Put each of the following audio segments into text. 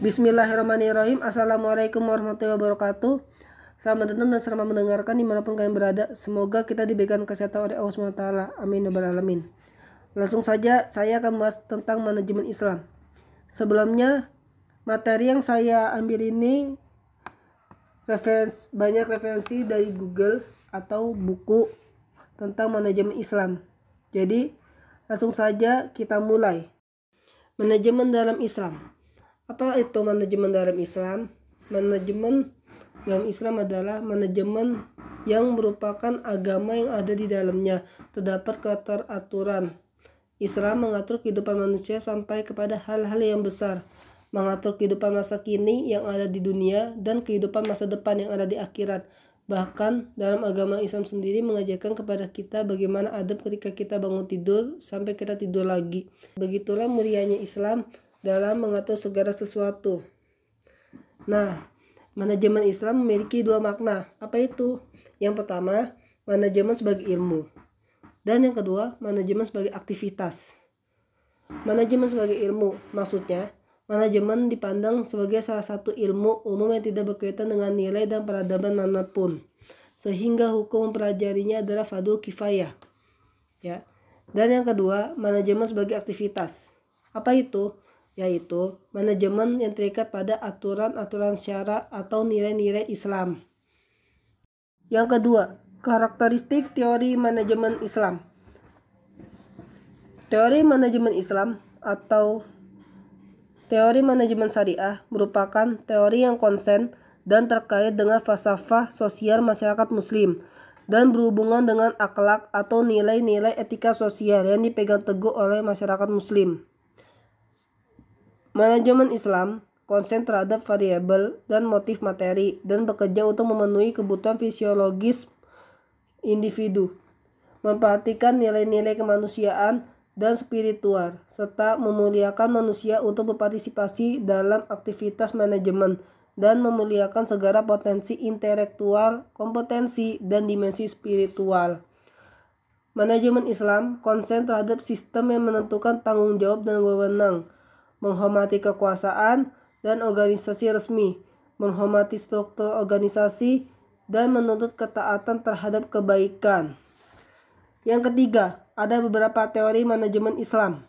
Bismillahirrahmanirrahim. Assalamualaikum warahmatullahi wabarakatuh. Selamat datang dan selamat mendengarkan di mana pun kalian berada. Semoga kita diberikan kesehatan oleh Allah SWT Amin ya Alamin. Langsung saja saya akan membahas tentang manajemen Islam. Sebelumnya materi yang saya ambil ini referensi, banyak referensi dari Google atau buku tentang manajemen Islam. Jadi langsung saja kita mulai. Manajemen dalam Islam apa itu manajemen dalam Islam? Manajemen dalam Islam adalah manajemen yang merupakan agama yang ada di dalamnya terdapat keteraturan. Islam mengatur kehidupan manusia sampai kepada hal-hal yang besar, mengatur kehidupan masa kini yang ada di dunia dan kehidupan masa depan yang ada di akhirat. Bahkan dalam agama Islam sendiri mengajarkan kepada kita bagaimana adab ketika kita bangun tidur sampai kita tidur lagi. Begitulah mulianya Islam dalam mengatur segala sesuatu. Nah, manajemen Islam memiliki dua makna. Apa itu? Yang pertama, manajemen sebagai ilmu. Dan yang kedua, manajemen sebagai aktivitas. Manajemen sebagai ilmu, maksudnya manajemen dipandang sebagai salah satu ilmu umum yang tidak berkaitan dengan nilai dan peradaban mana pun. Sehingga hukum mempelajarinya adalah fadu kifayah. Ya. Dan yang kedua, manajemen sebagai aktivitas. Apa itu? Yaitu manajemen yang terikat pada aturan-aturan syara atau nilai-nilai Islam. Yang kedua, karakteristik teori manajemen Islam. Teori manajemen Islam atau teori manajemen syariah merupakan teori yang konsen dan terkait dengan falsafah sosial masyarakat muslim dan berhubungan dengan akhlak atau nilai-nilai etika sosial yang dipegang teguh oleh masyarakat muslim. Manajemen Islam konsen terhadap variabel dan motif materi dan bekerja untuk memenuhi kebutuhan fisiologis individu, memperhatikan nilai-nilai kemanusiaan dan spiritual, serta memuliakan manusia untuk berpartisipasi dalam aktivitas manajemen dan memuliakan segala potensi intelektual, kompetensi, dan dimensi spiritual. Manajemen Islam konsen terhadap sistem yang menentukan tanggung jawab dan wewenang, menghormati kekuasaan dan organisasi resmi, menghormati struktur organisasi, dan menuntut ketaatan terhadap kebaikan. Yang ketiga, ada beberapa teori manajemen Islam,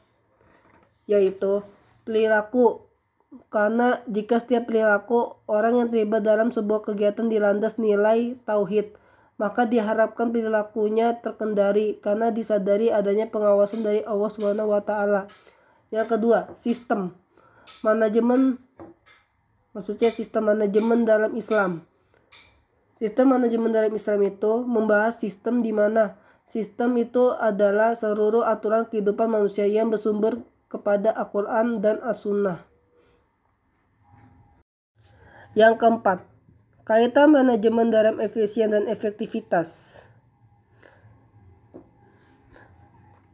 yaitu perilaku. Karena jika setiap perilaku orang yang terlibat dalam sebuah kegiatan dilandas nilai tauhid, maka diharapkan perilakunya terkendali karena disadari adanya pengawasan dari Allah Subhanahu. Yang kedua, sistem manajemen maksudnya sistem manajemen dalam Islam. Sistem manajemen dalam Islam itu membahas sistem di mana sistem itu adalah seluruh aturan kehidupan manusia yang bersumber kepada Al-Quran dan As-Sunnah. Yang keempat, kaitan manajemen dalam efisien dan efektivitas.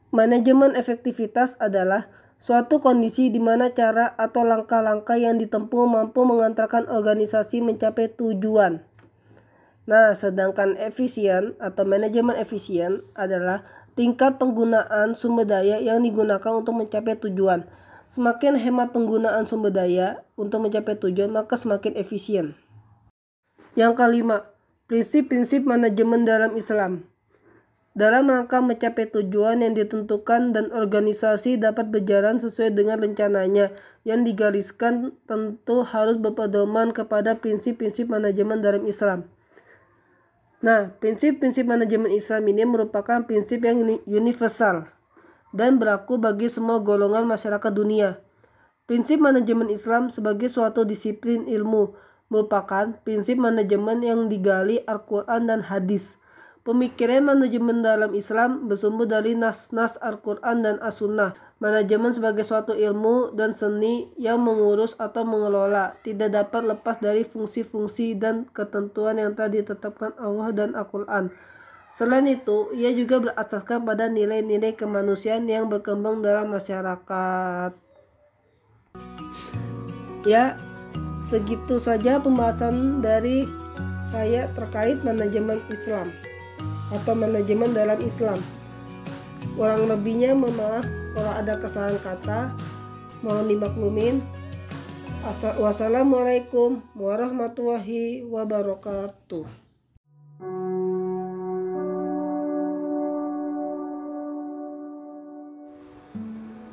Manajemen efektivitas adalah Suatu kondisi di mana cara atau langkah-langkah yang ditempuh mampu mengantarkan organisasi mencapai tujuan. Nah, sedangkan efisien atau manajemen efisien adalah tingkat penggunaan sumber daya yang digunakan untuk mencapai tujuan. Semakin hemat penggunaan sumber daya untuk mencapai tujuan, maka semakin efisien. Yang kelima, prinsip-prinsip manajemen dalam Islam dalam rangka mencapai tujuan yang ditentukan dan organisasi dapat berjalan sesuai dengan rencananya yang digariskan tentu harus berpedoman kepada prinsip-prinsip manajemen dalam Islam. Nah, prinsip-prinsip manajemen Islam ini merupakan prinsip yang universal dan berlaku bagi semua golongan masyarakat dunia. Prinsip manajemen Islam sebagai suatu disiplin ilmu merupakan prinsip manajemen yang digali Al-Quran dan hadis Pemikiran manajemen dalam Islam bersumber dari nas-nas Al-Quran dan As-Sunnah. Manajemen sebagai suatu ilmu dan seni yang mengurus atau mengelola tidak dapat lepas dari fungsi-fungsi dan ketentuan yang telah ditetapkan Allah dan Al-Quran. Selain itu, ia juga berasaskan pada nilai-nilai kemanusiaan yang berkembang dalam masyarakat. Ya, segitu saja pembahasan dari saya terkait manajemen Islam atau manajemen dalam Islam. Orang lebihnya mohon maaf kalau ada kesalahan kata, mohon dimaklumin. Wassalamualaikum warahmatullahi wabarakatuh.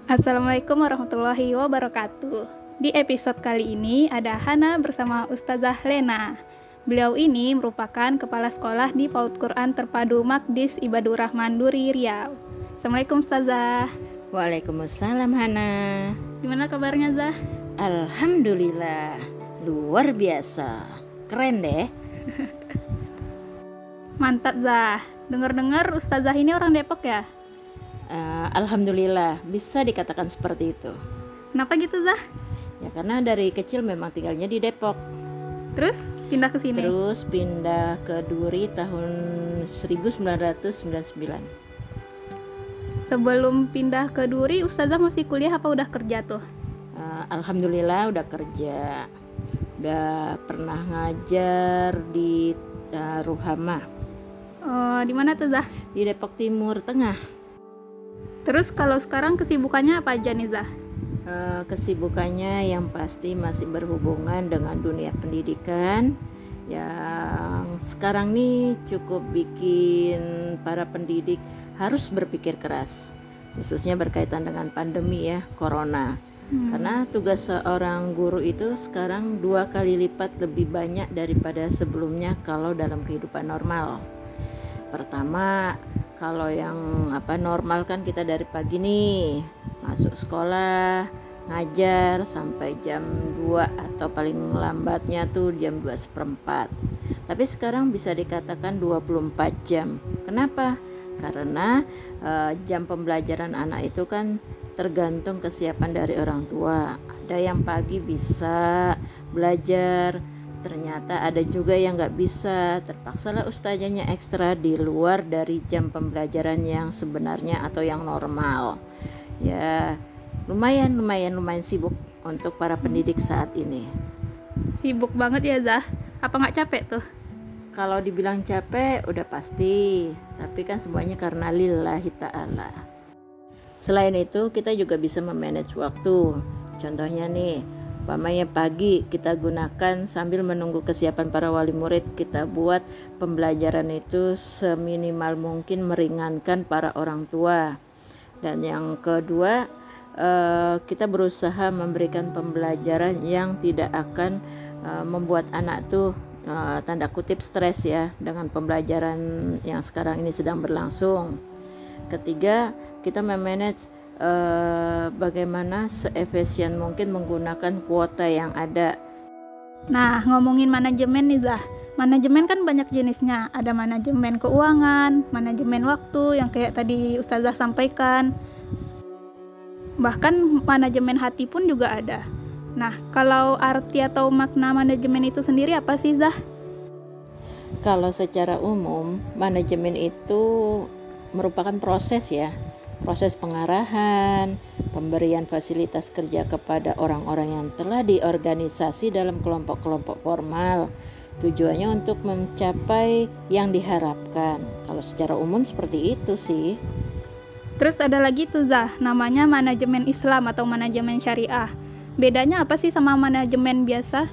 Assalamualaikum warahmatullahi wabarakatuh. Di episode kali ini ada Hana bersama Ustazah Lena. Beliau ini merupakan kepala sekolah di PAUD Quran Terpadu Makdis Ibadur Rahman Duri Riau. Assalamualaikum Ustazah. Waalaikumsalam Hana. Gimana kabarnya Zah? Alhamdulillah, luar biasa. Keren deh. Mantap Zah. Dengar-dengar Ustazah ini orang Depok ya? uh, alhamdulillah bisa dikatakan seperti itu. Kenapa gitu Zah? Ya karena dari kecil memang tinggalnya di Depok. Terus pindah ke sini? Terus pindah ke Duri tahun 1999. Sebelum pindah ke Duri, Ustazah masih kuliah apa udah kerja tuh? Uh, Alhamdulillah udah kerja. Udah pernah ngajar di uh, Ruhama. Oh, di mana tuh Zah? Di Depok Timur Tengah. Terus kalau sekarang kesibukannya apa aja nih Zah? Uh, kesibukannya yang pasti masih berhubungan dengan dunia pendidikan. Yang sekarang nih cukup bikin para pendidik harus berpikir keras khususnya berkaitan dengan pandemi ya corona. Hmm. karena tugas seorang guru itu sekarang dua kali lipat lebih banyak daripada sebelumnya kalau dalam kehidupan normal. Pertama kalau yang apa normal kan kita dari pagi nih masuk sekolah ngajar sampai jam 2 atau paling lambatnya tuh jam 2 seperempat. Tapi sekarang bisa dikatakan 24 jam. Kenapa? karena uh, jam pembelajaran anak itu kan tergantung kesiapan dari orang tua. Ada yang pagi bisa belajar ternyata ada juga yang nggak bisa. Terpaksalah ustazahnya ekstra di luar dari jam pembelajaran yang sebenarnya atau yang normal ya lumayan lumayan lumayan sibuk untuk para pendidik saat ini. Sibuk banget ya Zah. Apa nggak capek tuh? Kalau dibilang capek udah pasti. Tapi kan semuanya karena lillahi ta'ala selain itu kita juga bisa memanage waktu. Contohnya nih Umpamanya pagi kita gunakan sambil menunggu kesiapan para wali murid kita buat pembelajaran itu seminimal mungkin meringankan para orang tua. Dan yang kedua eh, kita berusaha memberikan pembelajaran yang tidak akan eh, membuat anak tuh eh, tanda kutip stres ya dengan pembelajaran yang sekarang ini sedang berlangsung. Ketiga, kita memanage bagaimana seefisien mungkin menggunakan kuota yang ada. Nah, ngomongin manajemen nih Zah. Manajemen kan banyak jenisnya. Ada manajemen keuangan, manajemen waktu yang kayak tadi Ustazah sampaikan. Bahkan manajemen hati pun juga ada. Nah, kalau arti atau makna manajemen itu sendiri apa sih Zah? Kalau secara umum, manajemen itu merupakan proses ya proses pengarahan, pemberian fasilitas kerja kepada orang-orang yang telah diorganisasi dalam kelompok-kelompok formal. Tujuannya untuk mencapai yang diharapkan. Kalau secara umum seperti itu sih. Terus ada lagi tuh Zah, namanya manajemen Islam atau manajemen syariah. Bedanya apa sih sama manajemen biasa?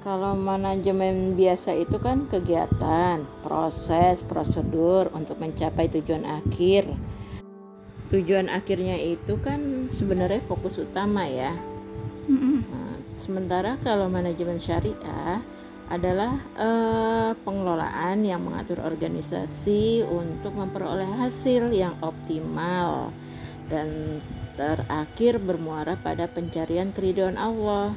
Kalau manajemen biasa itu kan kegiatan, proses, prosedur untuk mencapai tujuan akhir tujuan akhirnya itu kan sebenarnya fokus utama ya. Nah, sementara kalau manajemen syariah adalah eh, pengelolaan yang mengatur organisasi untuk memperoleh hasil yang optimal dan terakhir bermuara pada pencarian keridhaan Allah.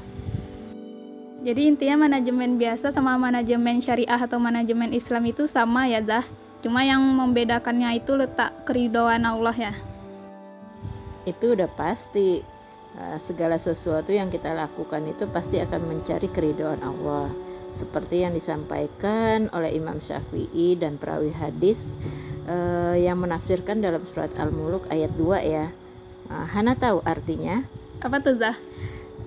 Jadi intinya manajemen biasa sama manajemen syariah atau manajemen Islam itu sama ya Zah. Cuma yang membedakannya itu letak keridhaan Allah ya itu udah pasti uh, segala sesuatu yang kita lakukan itu pasti akan mencari keridhaan Allah seperti yang disampaikan oleh Imam Syafi'i dan perawi hadis uh, yang menafsirkan dalam surat Al-Muluk ayat 2 ya. Uh, Hana tahu artinya? Apa tuh Zah?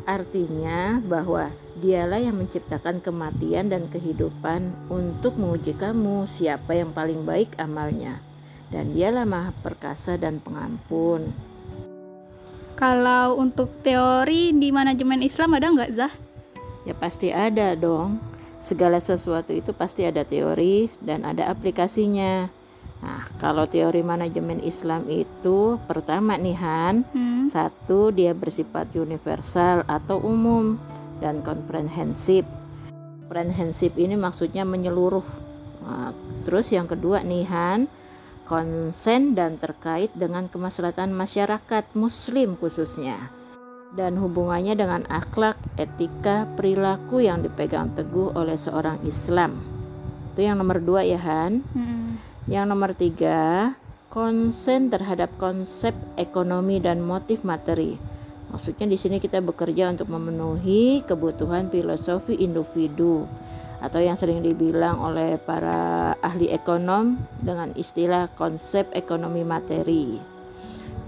Artinya bahwa dialah yang menciptakan kematian dan kehidupan untuk menguji kamu siapa yang paling baik amalnya. Dan dialah maha perkasa dan pengampun. Kalau untuk teori di manajemen Islam ada nggak Zah? Ya pasti ada dong. Segala sesuatu itu pasti ada teori dan ada aplikasinya. Nah, kalau teori manajemen Islam itu pertama nih Han, Hmm. satu dia bersifat universal atau umum dan komprehensif. Komprehensif ini maksudnya menyeluruh. Nah, terus yang kedua nih Han, konsen dan terkait dengan kemaslahatan masyarakat muslim khususnya dan hubungannya dengan akhlak, etika, perilaku yang dipegang teguh oleh seorang Islam. Itu yang nomor dua ya Han. Hmm. Yang nomor tiga, konsen terhadap konsep ekonomi dan motif materi. Maksudnya di sini kita bekerja untuk memenuhi kebutuhan filosofi individu atau yang sering dibilang oleh para ahli ekonom dengan istilah konsep ekonomi materi.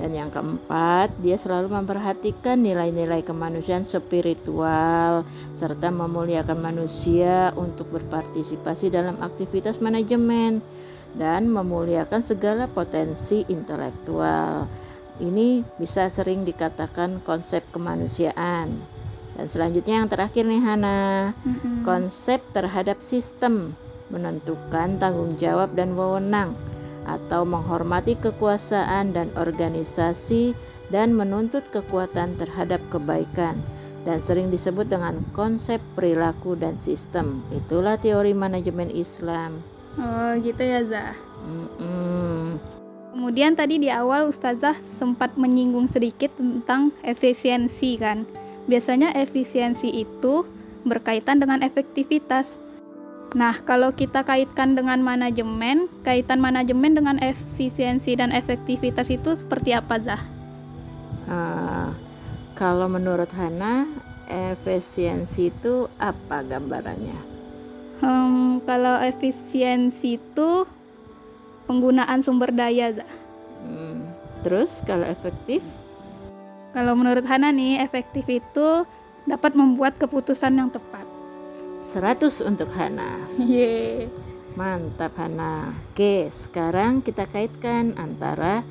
Dan yang keempat, dia selalu memperhatikan nilai-nilai kemanusiaan spiritual serta memuliakan manusia untuk berpartisipasi dalam aktivitas manajemen dan memuliakan segala potensi intelektual. Ini bisa sering dikatakan konsep kemanusiaan. Dan selanjutnya yang terakhir nih Hana, konsep terhadap sistem menentukan tanggung jawab dan wewenang atau menghormati kekuasaan dan organisasi dan menuntut kekuatan terhadap kebaikan dan sering disebut dengan konsep perilaku dan sistem. Itulah teori manajemen Islam. Oh gitu ya Zah. Mm-mm. Kemudian tadi di awal Ustazah sempat menyinggung sedikit tentang efisiensi kan. Biasanya efisiensi itu berkaitan dengan efektivitas. Nah, kalau kita kaitkan dengan manajemen, kaitan manajemen dengan efisiensi dan efektivitas itu seperti apa, Zah? Ah, kalau menurut Hana, efisiensi itu apa gambarannya? Hmm, kalau efisiensi itu penggunaan sumber daya, Zah. Hmm, Terus kalau efektif? Kalau menurut Hana nih, efektif itu dapat membuat keputusan yang tepat. 100 untuk Hana. Yeay. Mantap Hana. Oke, sekarang kita kaitkan antara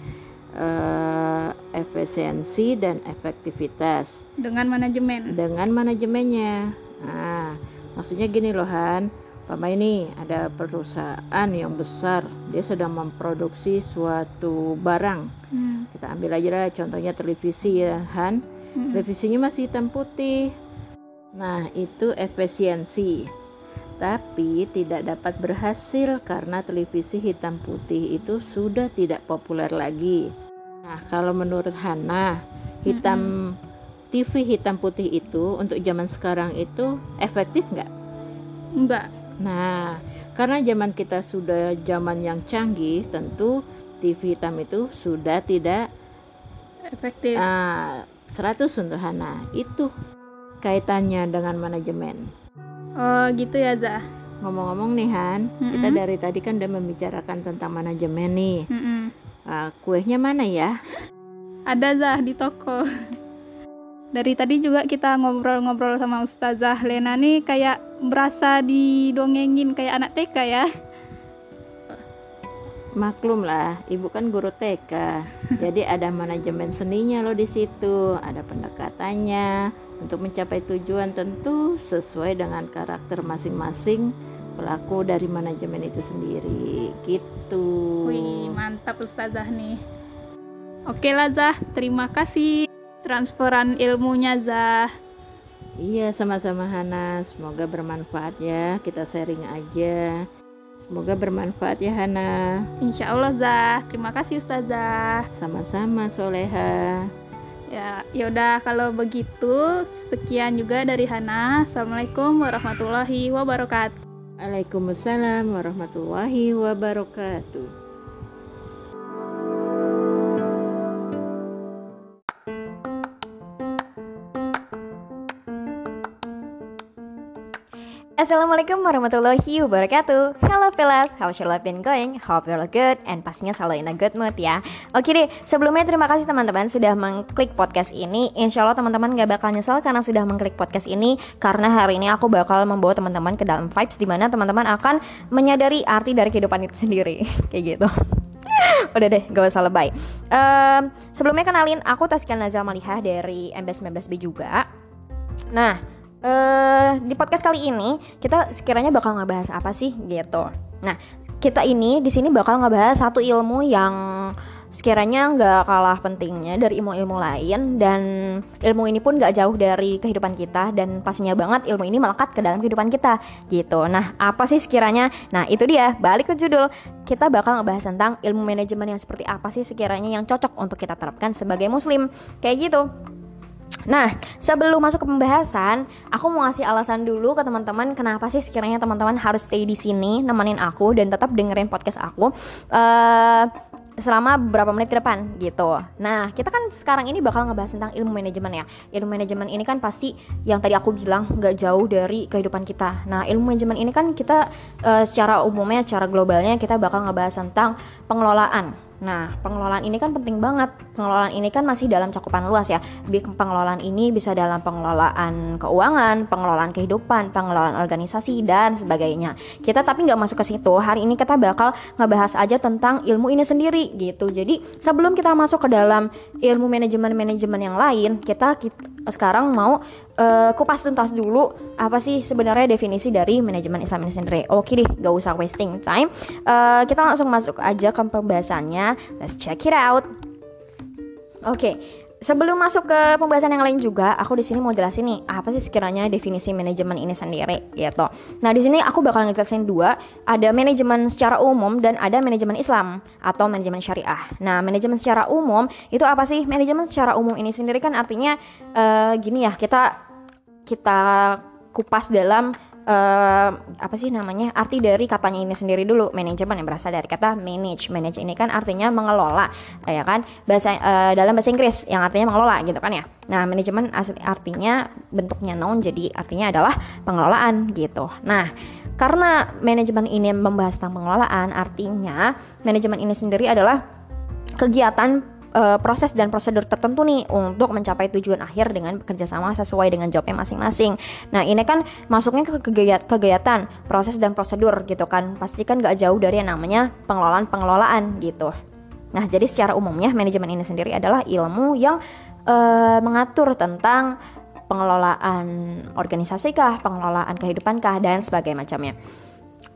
eh, efisiensi dan efektivitas Dengan manajemen. dengan manajemennya. Nah, maksudnya gini loh Han. Pama ini ada perusahaan yang besar, dia sedang memproduksi suatu barang. Hmm. Kita ambil aja lah contohnya televisi ya Han. Hmm. Televisinya masih hitam putih. Nah, itu efisiensi. Tapi tidak dapat berhasil karena televisi hitam putih itu sudah tidak populer lagi. Nah, kalau menurut Hana, hitam TV hitam putih itu untuk zaman sekarang itu efektif nggak? Enggak. Nah, karena zaman kita sudah zaman yang canggih, tentu TV hitam itu sudah tidak Efektif. Ah, 100 untuk Hana. Itu kaitannya dengan manajemen. Oh, gitu ya, Zah. Ngomong-ngomong nih Han, kita Mm-mm. dari tadi kan udah membicarakan tentang manajemen nih. Mm-mm. Ah, kuehnya mana ya? Ada Zah di toko. Dari tadi juga kita ngobrol-ngobrol sama Ustazah Lena nih kayak berasa didongengin kayak anak TK ya. Maklum lah, ibu kan guru TK. Jadi ada manajemen seninya loh di situ, ada pendekatannya untuk mencapai tujuan tentu sesuai dengan karakter masing-masing pelaku dari manajemen itu sendiri. Gitu. Wih, mantap Ustazah nih. Oke lah Zah, terima kasih transferan ilmunya Zah. Iya, sama-sama Hana. Semoga bermanfaat ya. Kita sharing aja. Semoga bermanfaat ya Hana. Insya Allah Zah, terima kasih Ustazah. Sama-sama Soleha. Ya, yaudah kalau begitu sekian juga dari Hana. Assalamualaikum warahmatullahi wabarakatuh. Waalaikumsalam warahmatullahi wabarakatuh. Assalamualaikum warahmatullahi wabarakatuh. Hello fellas, how's your life been going? Hope you're good. And pastinya selalu in a good mood ya. Oke deh, sebelumnya terima kasih teman-teman sudah mengklik podcast ini. Insya Allah teman-teman gak bakal nyesel karena sudah mengklik podcast ini Karena hari ini aku bakal membawa teman-teman ke dalam vibes Di mana teman-teman akan menyadari arti dari kehidupan itu sendiri. Kayak gitu. Udah deh, gak usah lebay. Em, sebelumnya kenalin, aku Taskia Nazal Malihah dari MBS 19B juga. Nah, eh di podcast kali ini kita sekiranya bakal ngebahas apa sih gitu. Nah, kita ini di sini bakal ngebahas satu ilmu yang sekiranya nggak kalah pentingnya dari ilmu-ilmu lain dan ilmu ini pun nggak jauh dari kehidupan kita dan pastinya banget ilmu ini melekat ke dalam kehidupan kita gitu. Nah, apa sih sekiranya? Nah, itu dia, balik ke judul. Kita bakal ngebahas tentang ilmu manajemen yang seperti apa sih sekiranya yang cocok untuk kita terapkan sebagai muslim. Kayak gitu. Nah, sebelum masuk ke pembahasan, aku mau ngasih alasan dulu ke teman-teman kenapa sih sekiranya teman-teman harus stay di sini nemenin aku dan tetap dengerin podcast aku eh selama beberapa menit ke depan gitu. Nah, kita kan sekarang ini bakal ngebahas tentang ilmu manajemen ya. Ilmu manajemen ini kan pasti yang tadi aku bilang nggak jauh dari kehidupan kita. Nah, ilmu manajemen ini kan kita eh, secara umumnya, secara globalnya kita bakal ngebahas tentang pengelolaan. Nah, pengelolaan ini kan penting banget. Pengelolaan ini kan masih dalam cakupan luas ya. Pengelolaan ini bisa dalam pengelolaan keuangan, pengelolaan kehidupan, pengelolaan organisasi dan sebagainya. Kita tapi nggak masuk ke situ. Hari ini kita bakal ngebahas aja tentang ilmu ini sendiri gitu. Jadi sebelum kita masuk ke dalam ilmu manajemen-manajemen yang lain, kita, kita sekarang mau eh, kupas tuntas dulu apa sih sebenarnya definisi dari manajemen Islam ini sendiri. Oke deh, gak usah wasting time. Eh, kita langsung masuk aja ke pembahasannya. Let's check it out. Oke, sebelum masuk ke pembahasan yang lain juga, aku di sini mau jelasin nih apa sih sekiranya definisi manajemen ini sendiri gitu. Nah, di sini aku bakal ngejelasin dua, ada manajemen secara umum dan ada manajemen Islam atau manajemen syariah. Nah, manajemen secara umum itu apa sih? Manajemen secara umum ini sendiri kan artinya eh, gini ya, kita kita kupas dalam eh, apa sih namanya arti dari katanya ini sendiri dulu manajemen yang berasal dari kata manage. Manage ini kan artinya mengelola ya kan? Bahasa eh, dalam bahasa Inggris yang artinya mengelola gitu kan ya? Nah manajemen artinya bentuknya noun jadi artinya adalah pengelolaan gitu. Nah karena manajemen ini membahas tentang pengelolaan artinya manajemen ini sendiri adalah kegiatan eh, proses dan prosedur tertentu nih untuk mencapai tujuan akhir dengan bekerja sama sesuai dengan jobnya masing-masing. Nah ini kan masuknya ke kegiat- kegiatan proses dan prosedur gitu kan, pasti kan gak jauh dari yang namanya pengelolaan pengelolaan gitu. Nah jadi secara umumnya manajemen ini sendiri adalah ilmu yang eh, mengatur tentang pengelolaan organisasi kah, pengelolaan kehidupan kah dan sebagainya.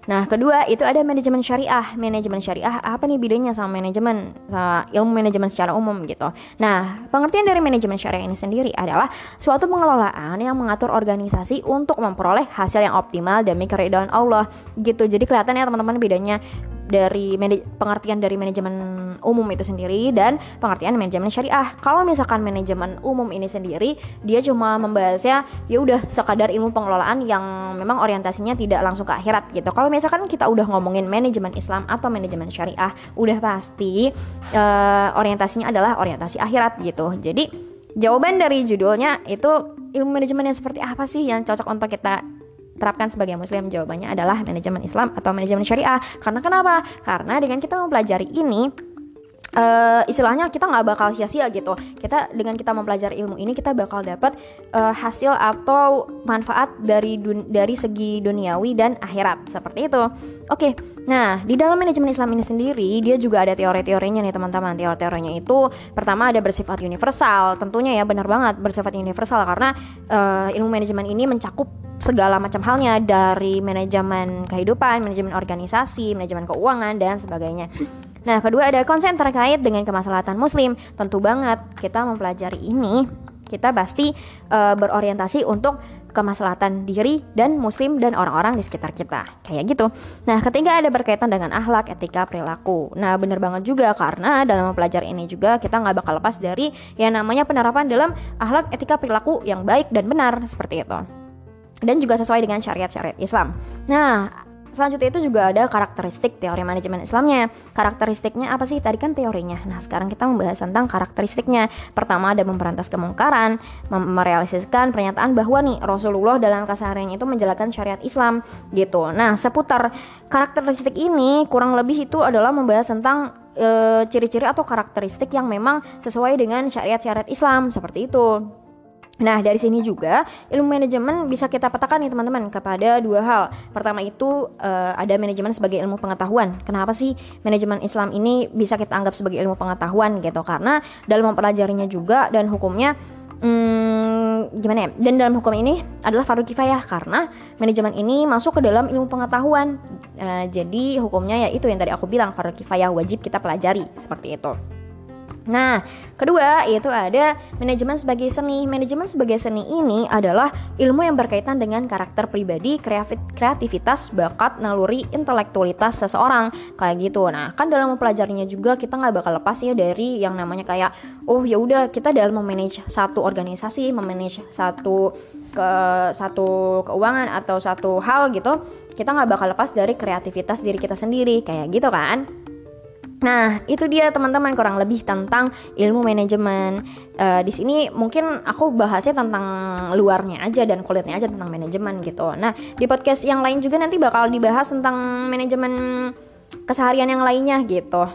Nah, kedua itu ada manajemen syariah. Manajemen syariah apa nih bedanya sama manajemen sama ilmu manajemen secara umum gitu. Nah, pengertian dari manajemen syariah ini sendiri adalah suatu pengelolaan yang mengatur organisasi untuk memperoleh hasil yang optimal demi keridhaan Allah gitu. Jadi kelihatan ya teman-teman bedanya dari pengertian dari manajemen umum itu sendiri dan pengertian manajemen syariah. Kalau misalkan manajemen umum ini sendiri, dia cuma membahasnya ya udah sekadar ilmu pengelolaan yang memang orientasinya tidak langsung ke akhirat gitu. Kalau misalkan kita udah ngomongin manajemen Islam atau manajemen syariah, udah pasti eh, orientasinya adalah orientasi akhirat gitu. Jadi jawaban dari judulnya itu ilmu manajemen yang seperti apa sih yang cocok untuk kita terapkan sebagai muslim jawabannya adalah manajemen Islam atau manajemen syariah. Karena kenapa? Karena dengan kita mempelajari ini eh, istilahnya kita nggak bakal sia-sia gitu. Kita dengan kita mempelajari ilmu ini kita bakal dapat eh, hasil atau manfaat dari dun- dari segi duniawi dan akhirat. Seperti itu. Oke nah di dalam manajemen Islam ini sendiri dia juga ada teori-teorinya nih teman-teman. Teori-teorinya itu pertama ada bersifat universal. Tentunya ya benar banget bersifat universal. Karena eh, ilmu manajemen ini mencakup segala macam halnya dari manajemen kehidupan, manajemen organisasi, manajemen keuangan dan sebagainya. Nah, kedua ada konsen terkait dengan kemaslahatan muslim. Tentu banget kita mempelajari ini, kita pasti eh, berorientasi untuk kemaslahatan diri dan muslim dan orang-orang di sekitar kita. Kayak gitu. Nah, ketiga ada berkaitan dengan akhlak, etika, perilaku. Nah, bener banget juga karena dalam mempelajari ini juga kita nggak bakal lepas dari yang namanya penerapan dalam akhlak, etika, perilaku yang baik dan benar seperti itu dan juga sesuai dengan syariat-syariat Islam. Nah, selanjutnya itu juga ada karakteristik teori manajemen Islamnya. Karakteristiknya apa sih? Tadi kan teorinya. Nah, sekarang kita membahas tentang karakteristiknya. Pertama ada memberantas kemungkaran, merealisasikan pernyataan bahwa nih Rasulullah dalam kesehariannya itu menjalankan syariat Islam gitu. Nah, seputar karakteristik ini kurang lebih itu adalah membahas tentang e, ciri-ciri atau karakteristik yang memang sesuai dengan syariat-syariat Islam seperti itu. Nah, dari sini juga ilmu manajemen bisa kita petakan nih teman-teman kepada dua hal. Pertama itu uh, ada manajemen sebagai ilmu pengetahuan. Kenapa sih manajemen Islam ini bisa kita anggap sebagai ilmu pengetahuan gitu? Karena dalam mempelajarinya juga dan hukumnya hmm, gimana ya? Dan dalam hukum ini adalah fardu kifayah karena manajemen ini masuk ke dalam ilmu pengetahuan. Uh, jadi hukumnya ya itu yang tadi aku bilang fardu kifayah wajib kita pelajari seperti itu. Nah, kedua yaitu ada manajemen sebagai seni. Manajemen sebagai seni ini adalah ilmu yang berkaitan dengan karakter pribadi, kreativitas, bakat, naluri, intelektualitas seseorang kayak gitu. Nah, kan dalam mempelajarinya juga kita nggak bakal lepas ya dari yang namanya kayak oh ya udah kita dalam memanage satu organisasi, memanage satu ke satu keuangan atau satu hal gitu, kita nggak bakal lepas dari kreativitas diri kita sendiri kayak gitu kan. Nah, itu dia teman-teman kurang lebih tentang ilmu manajemen. Uh, di sini mungkin aku bahasnya tentang luarnya aja dan kulitnya aja tentang manajemen gitu. Nah, di podcast yang lain juga nanti bakal dibahas tentang manajemen keseharian yang lainnya gitu.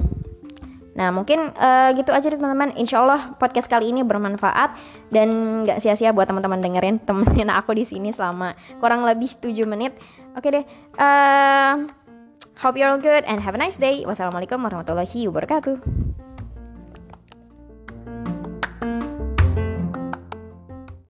Nah, mungkin uh, gitu aja teman-teman. Insya Allah podcast kali ini bermanfaat dan gak sia-sia buat teman-teman dengerin temenin aku di sini selama kurang lebih 7 menit. Oke deh. Uh, Hope you're all good and have a nice day. Wassalamualaikum warahmatullahi wabarakatuh.